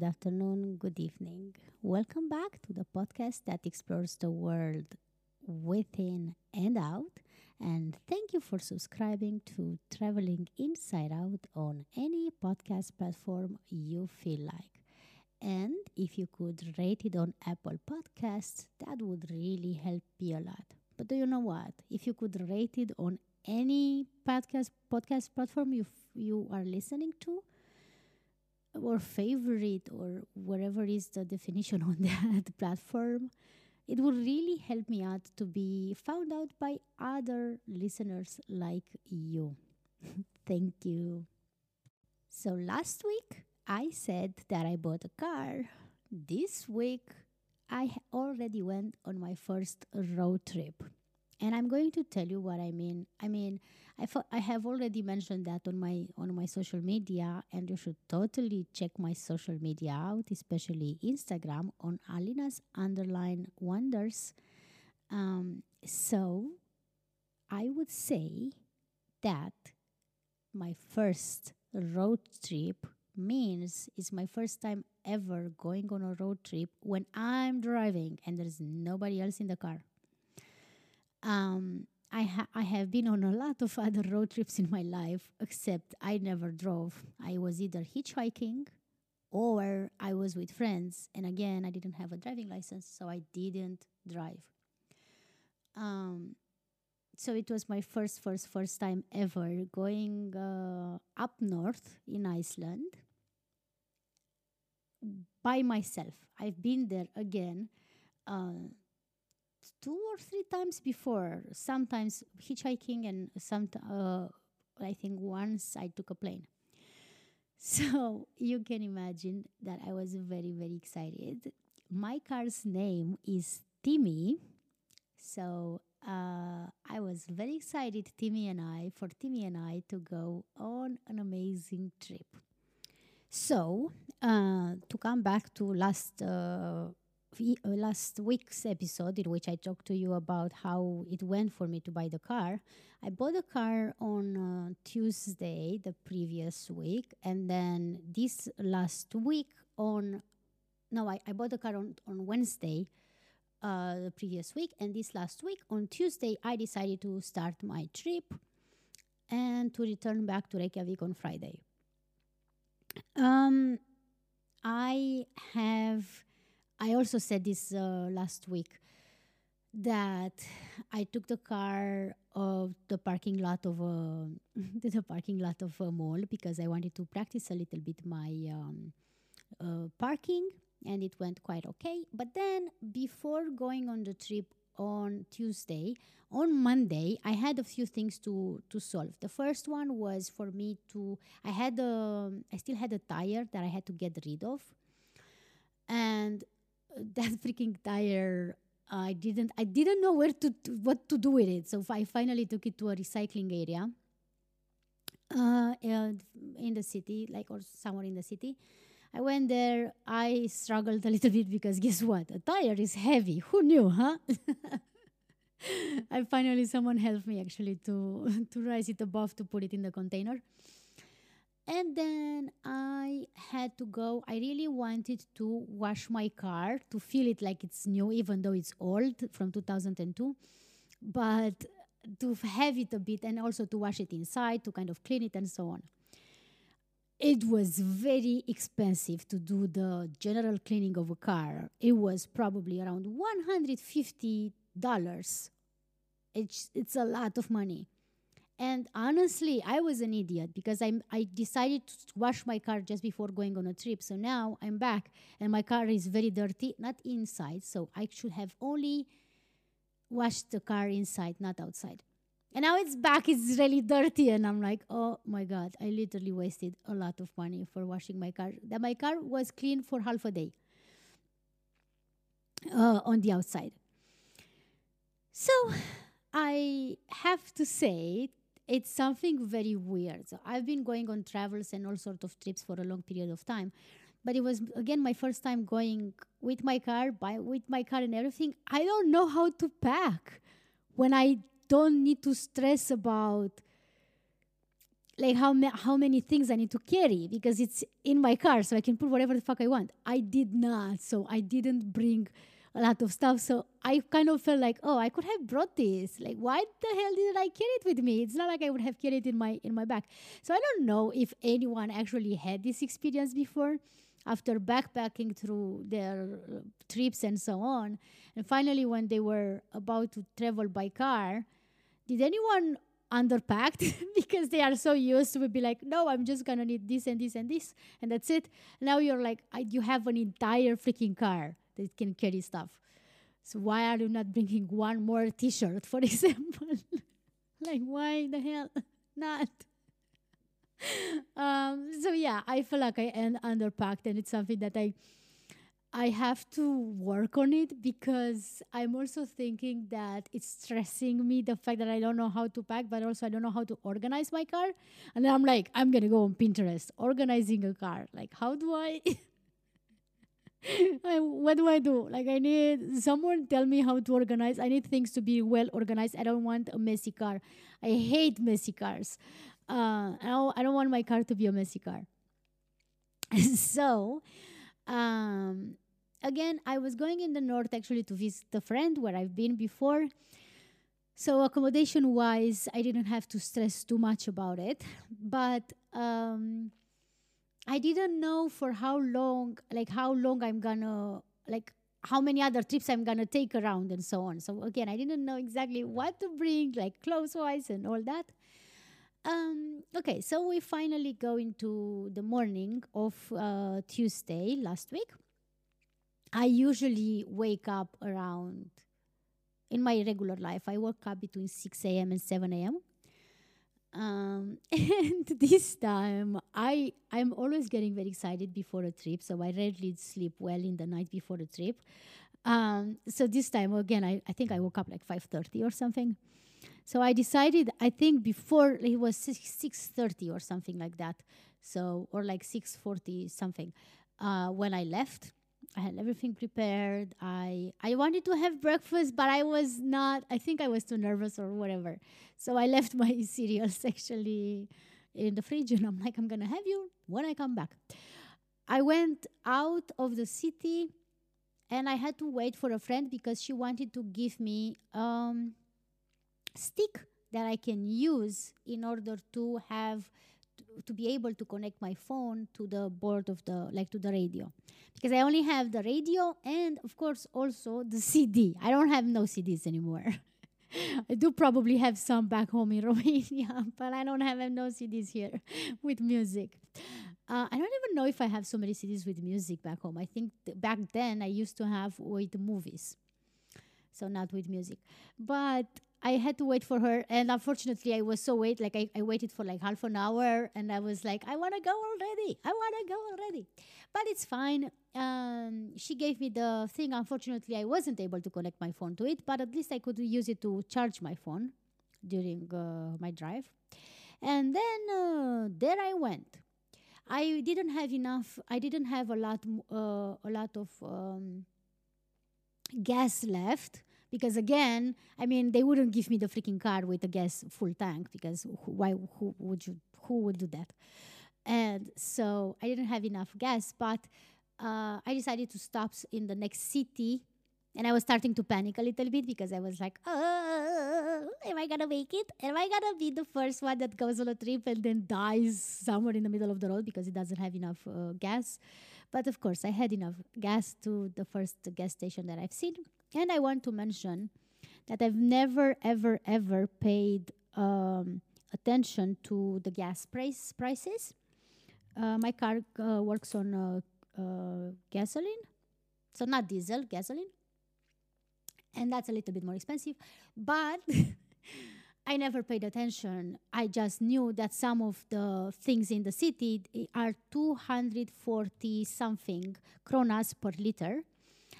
good afternoon, good evening. Welcome back to the podcast that explores the world within and out. And thank you for subscribing to Traveling Inside Out on any podcast platform you feel like. And if you could rate it on Apple Podcasts, that would really help me a lot. But do you know what? If you could rate it on any podcast podcast platform you you are listening to, or favorite or whatever is the definition on that platform it would really help me out to be found out by other listeners like you. Thank you. So last week i said that i bought a car. This week i already went on my first road trip. And i'm going to tell you what i mean. I mean I, have already mentioned that on my on my social media and you should totally check my social media out especially instagram on alina's underline wonders. Um, so i would say that my first road trip means it's my first time ever going on a road trip when i'm driving and there's nobody else in the car. Um, I, ha- I have been on a lot of other road trips in my life, except I never drove. I was either hitchhiking or I was with friends. And again, I didn't have a driving license, so I didn't drive. Um, so it was my first, first, first time ever going uh, up north in Iceland by myself. I've been there again. Uh, two or three times before. Sometimes hitchhiking, and some uh, I think once I took a plane. So you can imagine that I was very very excited. My car's name is Timmy, so uh, I was very excited, Timmy and I, for Timmy and I to go on an amazing trip. So, uh, to come back to last uh, last week's episode in which I talked to you about how it went for me to buy the car. I bought the car on uh, Tuesday the previous week, and then this last week on no, I, I bought the car on, on Wednesday uh, the previous week, and this last week on Tuesday I decided to start my trip and to return back to Reykjavik on Friday. Um, I have I also said this uh, last week that I took the car of the parking lot of a the parking lot of a mall because I wanted to practice a little bit my um, uh, parking, and it went quite okay. But then before going on the trip on Tuesday, on Monday, I had a few things to to solve. The first one was for me to I had a I still had a tire that I had to get rid of, and that freaking tire I didn't I didn't know where to, to, what to do with it. So I finally took it to a recycling area uh, in the city, like or somewhere in the city. I went there. I struggled a little bit because guess what? A tire is heavy. Who knew, huh? I finally someone helped me actually to to rise it above to put it in the container and then I had to go. I really wanted to wash my car to feel it like it's new, even though it's old from 2002. But to have it a bit and also to wash it inside, to kind of clean it and so on. It was very expensive to do the general cleaning of a car. It was probably around $150. It's, it's a lot of money. And honestly, I was an idiot because I I decided to wash my car just before going on a trip. So now I'm back and my car is very dirty, not inside. So I should have only washed the car inside, not outside. And now it's back, it's really dirty. And I'm like, oh my God, I literally wasted a lot of money for washing my car. That my car was clean for half a day uh, on the outside. So I have to say it's something very weird. So I've been going on travels and all sorts of trips for a long period of time. But it was again my first time going with my car, by with my car and everything. I don't know how to pack when I don't need to stress about like how ma- how many things I need to carry because it's in my car, so I can put whatever the fuck I want. I did not, so I didn't bring a lot of stuff. So I kind of felt like, oh, I could have brought this. Like, why the hell did I carry it with me? It's not like I would have carried it in my in my bag. So I don't know if anyone actually had this experience before after backpacking through their trips and so on. And finally, when they were about to travel by car, did anyone underpacked because they are so used to be like, no, I'm just gonna need this and this and this, and that's it. Now you're like, I, you have an entire freaking car that can carry stuff. So why are you not bringing one more T-shirt, for example? like, why the hell not? um, so yeah, I feel like I am underpacked, and it's something that I I have to work on it because I'm also thinking that it's stressing me the fact that I don't know how to pack, but also I don't know how to organize my car. And then I'm like, I'm gonna go on Pinterest, organizing a car. Like, how do I? What do I do? Like, I need someone tell me how to organize. I need things to be well organized. I don't want a messy car. I hate messy cars. Uh, I don't, I don't want my car to be a messy car. so, um, again, I was going in the north actually to visit a friend where I've been before. So accommodation wise, I didn't have to stress too much about it. But um, I didn't know for how long, like how long I'm gonna, like how many other trips I'm gonna take around and so on. So again, I didn't know exactly what to bring, like clothes wise and all that. Um, okay, so we finally go into the morning of uh, Tuesday last week. I usually wake up around, in my regular life, I wake up between 6 a.m. and 7 a.m. Um, and this time, I I'm always getting very excited before a trip, so I rarely sleep well in the night before the trip. Um, so this time again, I, I think I woke up like 5:30 or something. So I decided, I think before it was 6:30 or something like that. So or like 6:40 something uh, when I left. I had everything prepared. I I wanted to have breakfast, but I was not. I think I was too nervous or whatever. So I left my cereals actually in the fridge, and I'm like, I'm gonna have you when I come back. I went out of the city, and I had to wait for a friend because she wanted to give me um, stick that I can use in order to have to be able to connect my phone to the board of the like to the radio. Because i only have the radio and of course also the cd i don't have no cds anymore. I do probably have some back home in romania but i don't have no cds here with music. Uh, i don't even know if i have so many cds with music back home. I think th- back then i used to have with movies. So not with music. But I had to wait for her, and unfortunately, I was so wait. Like I, I waited for like half an hour, and I was like, I want to go already. I want to go already, but it's fine. Um, she gave me the thing. Unfortunately, I wasn't able to connect my phone to it, but at least I could use it to charge my phone during uh, my drive. And then uh, there I went. I didn't have enough. I didn't have a lot, uh, a lot of um, gas left because again, I mean, they wouldn't give me the freaking car with a gas full tank because why? Who would you? Who would do that? And so I didn't have enough gas, but uh, I decided to stop in the next city. And I was starting to panic a little bit because I was like, oh, am I gonna make it? Am I gonna be the first one that goes on a trip and then dies somewhere in the middle of the road because it doesn't have enough uh, gas? But of course, I had enough gas to the first gas station that I've seen. And I want to mention that I've never, ever, ever paid um, attention to the gas price prices. Uh, my car uh, works on uh, uh gasoline, so not diesel, gasoline, and that's a little bit more expensive. But I never paid attention. I just knew that some of the things in the city are 240 something kronas per liter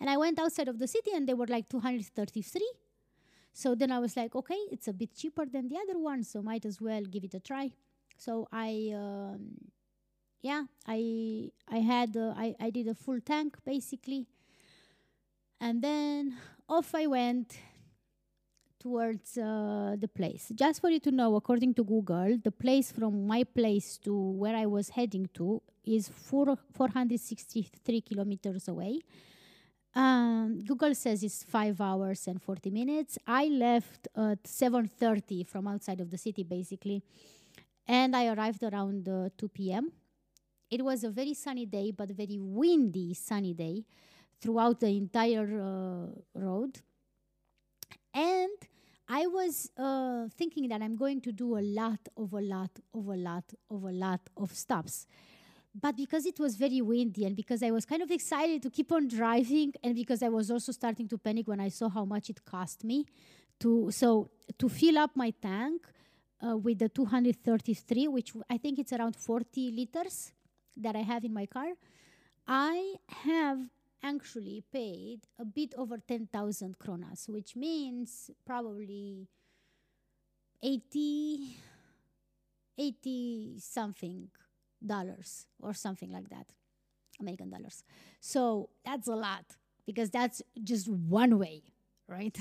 and I went outside of the city and they were like 233. So then I was like, okay, it's a bit cheaper than the other one, so might as well give it a try. So I, um, yeah, I I had uh, I I did a full tank basically, and then off I went towards uh, the place. Just for you to know, according to Google, the place from my place to where I was heading to is four, 463 kilometers away. Um, Google says it's five hours and 40 minutes. I left at 7.30 from outside of the city, basically, and I arrived around uh, 2 p.m. It was a very sunny day, but very windy sunny day throughout the entire uh, road. And I was uh, thinking that I'm going to do a lot of a lot of a lot of a lot of stops but because it was very windy and because I was kind of excited to keep on driving and because I was also starting to panic when I saw how much it cost me to so to fill up my tank uh, with the 233 which I think it's around 40 liters that I have in my car. I have actually paid a bit over 10,000 kronas which means probably 80 80 something dollars or something like that, American dollars. So that's a lot because that's just one way, right?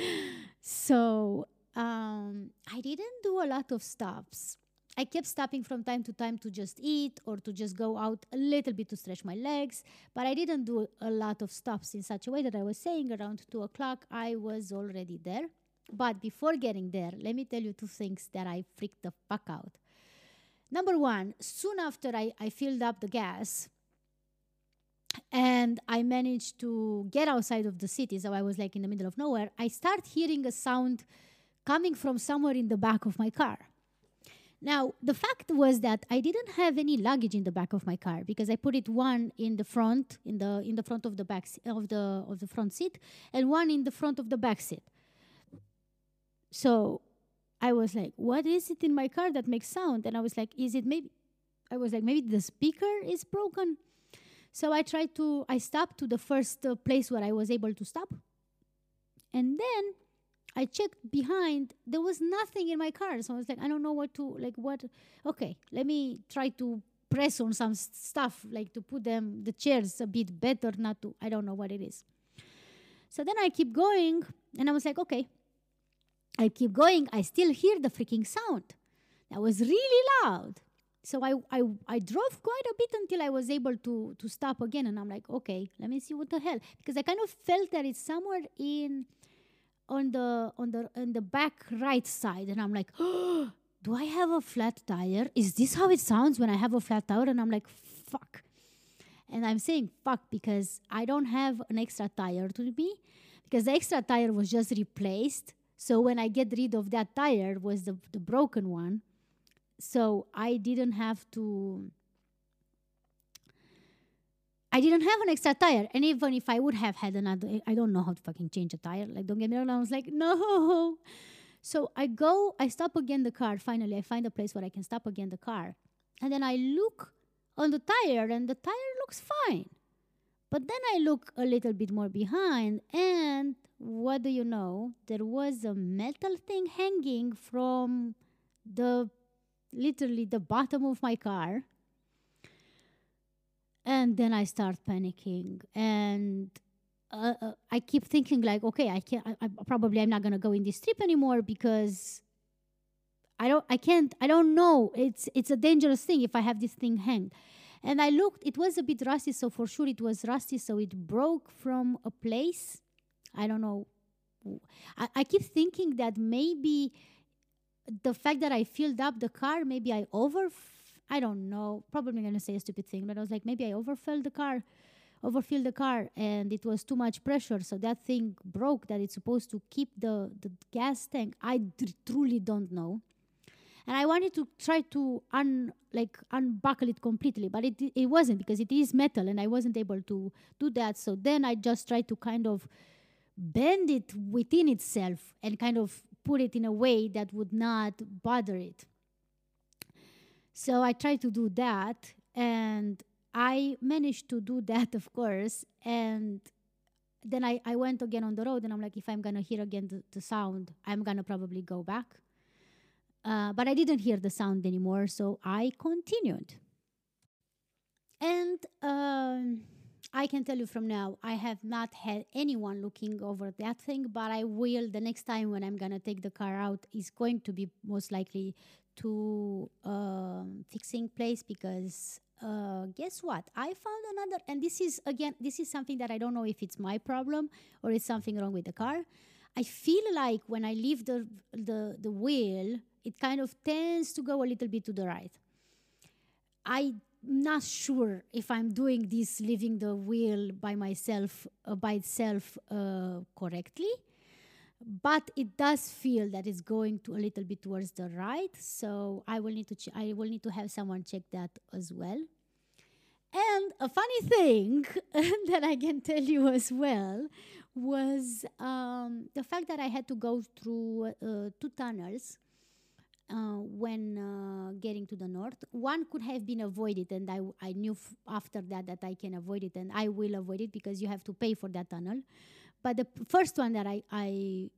so um, I didn't do a lot of stops. I kept stopping from time to time to just eat or to just go out a little bit to stretch my legs, but I didn't do a lot of stops in such a way that I was saying around two o'clock I was already there. But before getting there, let me tell you two things that I freaked the fuck out. Number one, soon after I, I filled up the gas and I managed to get outside of the city, so I was like in the middle of nowhere, I start hearing a sound coming from somewhere in the back of my car. Now, the fact was that I didn't have any luggage in the back of my car because I put it one in the front, in the in the front of the back of the of the front seat, and one in the front of the back seat. So I was like, what is it in my car that makes sound? And I was like, is it maybe, I was like, maybe the speaker is broken. So I tried to, I stopped to the first uh, place where I was able to stop. And then I checked behind, there was nothing in my car. So I was like, I don't know what to, like, what, okay, let me try to press on some stuff, like to put them, the chairs a bit better, not to, I don't know what it is. So then I keep going and I was like, okay, I keep going, I still hear the freaking sound. That was really loud. So I, I, I drove quite a bit until I was able to, to stop again. And I'm like, okay, let me see what the hell. Because I kind of felt that it's somewhere in on the on the on the back right side. And I'm like, oh, do I have a flat tire? Is this how it sounds when I have a flat tire? And I'm like, fuck. And I'm saying fuck because I don't have an extra tire to me because the extra tire was just replaced so when I get rid of that tire was the, the broken one. So I didn't have to I didn't have an extra tire. And even if I would have had another I don't know how to fucking change a tire. Like don't get me wrong, I was like, no. So I go, I stop again the car. Finally, I find a place where I can stop again the car. And then I look on the tire and the tire looks fine. But then I look a little bit more behind, and what do you know? There was a metal thing hanging from the literally the bottom of my car. And then I start panicking, and uh, uh, I keep thinking like, okay, I can't. I, I probably I'm not gonna go in this trip anymore because I don't. I can't. I don't know. It's it's a dangerous thing if I have this thing hang. And I looked, it was a bit rusty, so for sure it was rusty, so it broke from a place. I don't know. I, I keep thinking that maybe the fact that I filled up the car, maybe I over, I don't know, probably gonna say a stupid thing, but I was like, maybe I overfilled the car, overfilled the car, and it was too much pressure, so that thing broke. That it's supposed to keep the the gas tank. I truly don't know and I wanted to try to un like unbuckle it completely, but it it wasn't because it is metal, and I wasn't able to do that. So then I just tried to kind of bend it within itself and kind of put it in a way that would not bother it. So I tried to do that, and I managed to do that, of course, and then I, I went again on the road and I'm like, if I'm gonna hear again the, the sound, I'm gonna probably go back uh, but I didn't hear the sound anymore, so I continued. And um, I I can tell you from now, I have not had anyone looking over that thing, but I will the next time when I'm gonna take the car out is going to be most likely to um, fixing place because uh, guess what? I found another, and this is again, this is something that I don't know if it's my problem or it's something wrong with the car. I feel like when I leave the the the wheel, it kind of tends to go a little bit to the right. I'm not sure if I'm doing this, leaving the wheel by myself, uh, by itself, uh, correctly but it does feel that it's going to a little bit towards the right so i will need to ch- i will need to have someone check that as well. And a funny thing that i can tell you as well was um, the fact that i had to go through uh, two tunnels uh, when uh, getting to the north. One could have been avoided, and I, I knew f- after that that I can avoid it, and I will avoid it because you have to pay for that tunnel. But the p- first one that I, I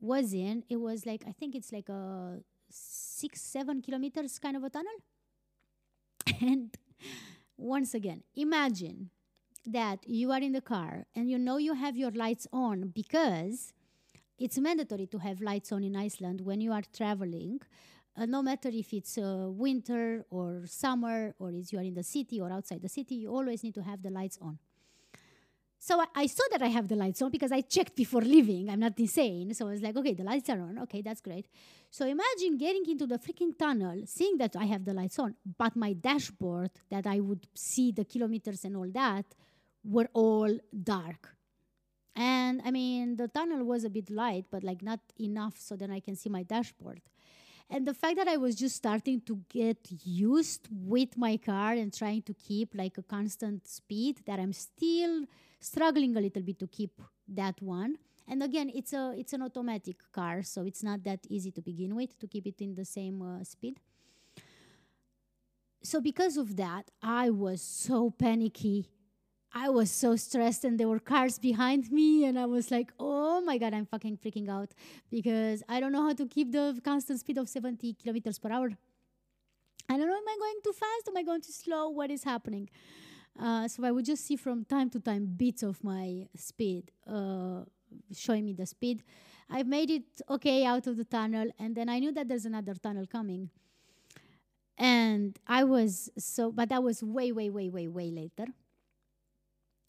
was in, it was like, I think it's like a six, seven kilometers kind of a tunnel. and once again, imagine that you are in the car and you know you have your lights on because it's mandatory to have lights on in Iceland when you are traveling. Uh, no matter if it's uh, winter or summer or if you are in the city or outside the city, you always need to have the lights on. So I, I, saw that I have the lights on because I checked before leaving. I'm not insane. So I was like, okay, the lights are on. Okay, that's great. So imagine getting into the freaking tunnel, seeing that I have the lights on, but my dashboard that I would see the kilometers and all that were all dark. And I mean, the tunnel was a bit light, but like not enough so then I can see my dashboard. And the fact that I was just starting to get used with my car and trying to keep like a constant speed, that I'm still struggling a little bit to keep that one. And again, it's a it's an automatic car, so it's not that easy to begin with to keep it in the same uh, speed. So because of that, I was so panicky. I was so stressed, and there were cars behind me, and I was like, "Oh my god, I'm fucking freaking out because I don't know how to keep the constant speed of 70 kilometers per hour. I don't know, am I going too fast? Am I going too slow? What is happening?" Uh, so I would just see from time to time bits of my speed, uh, showing me the speed. I've made it okay out of the tunnel, and then I knew that there's another tunnel coming. And I was so, but that was way, way, way, way, way later.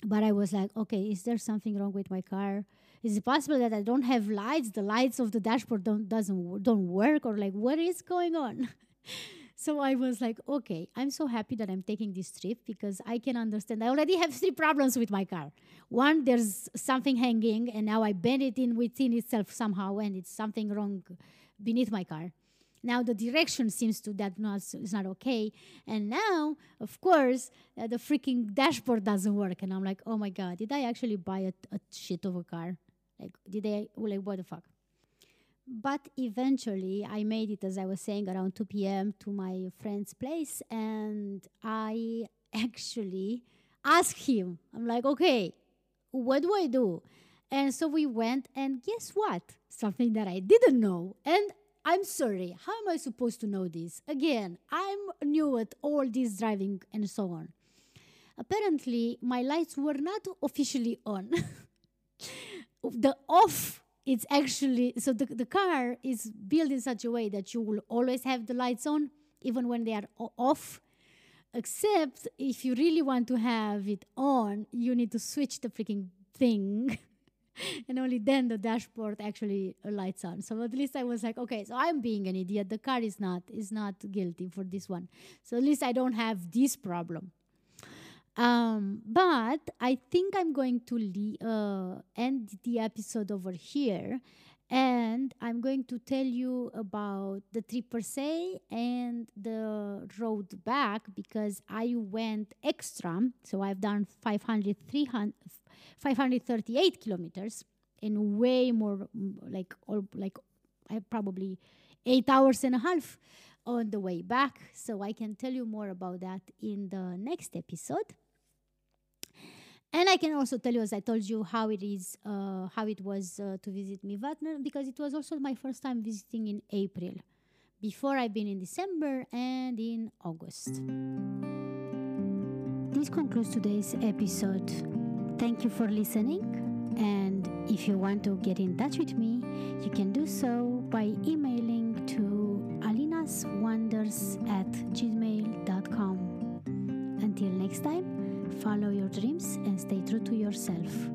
But I was like, okay, is there something wrong with my car? Is it possible that I don't have lights? The lights of the dashboard don't doesn't don't work, or like what is going on? So I was like, okay, I'm so happy that I'm taking this trip because I can understand. I already have three problems with my car. One, there's something hanging, and now I bend it in within itself somehow, and it's something wrong beneath my car. Now the direction seems to that not is not okay, and now of course uh, the freaking dashboard doesn't work, and I'm like, oh my god, did I actually buy a, a shit of a car? Like, did I like what the fuck? But eventually, I made it, as I was saying, around 2 p.m. to my friend's place, and I actually asked him, I'm like, okay, what do I do? And so we went, and guess what? Something that I didn't know. And I'm sorry, how am I supposed to know this? Again, I'm new at all this driving and so on. Apparently, my lights were not officially on. the off it's actually so the, the car is built in such a way that you will always have the lights on even when they are off except if you really want to have it on you need to switch the freaking thing and only then the dashboard actually lights on. So at least i was like okay so i'm being an idiot. The car is not is not guilty for this one. So at least i don't have this problem. Um, but I think I'm going to le- uh, end the episode over here. And I'm going to tell you about the trip per se and the road back because I went extra. So I've done 500, 300, 538 kilometers in way more, like, all, like I probably eight hours and a half on the way back. So I can tell you more about that in the next episode. And I can also tell you, as I told you, how it is, uh, how it was uh, to visit Mývatn, because it was also my first time visiting in April. Before I've been in December and in August. this concludes today's episode. Thank you for listening. And if you want to get in touch with me, you can do so by emailing to alinaswonders at gmail.com. Until next time, follow your dreams and stay true to yourself.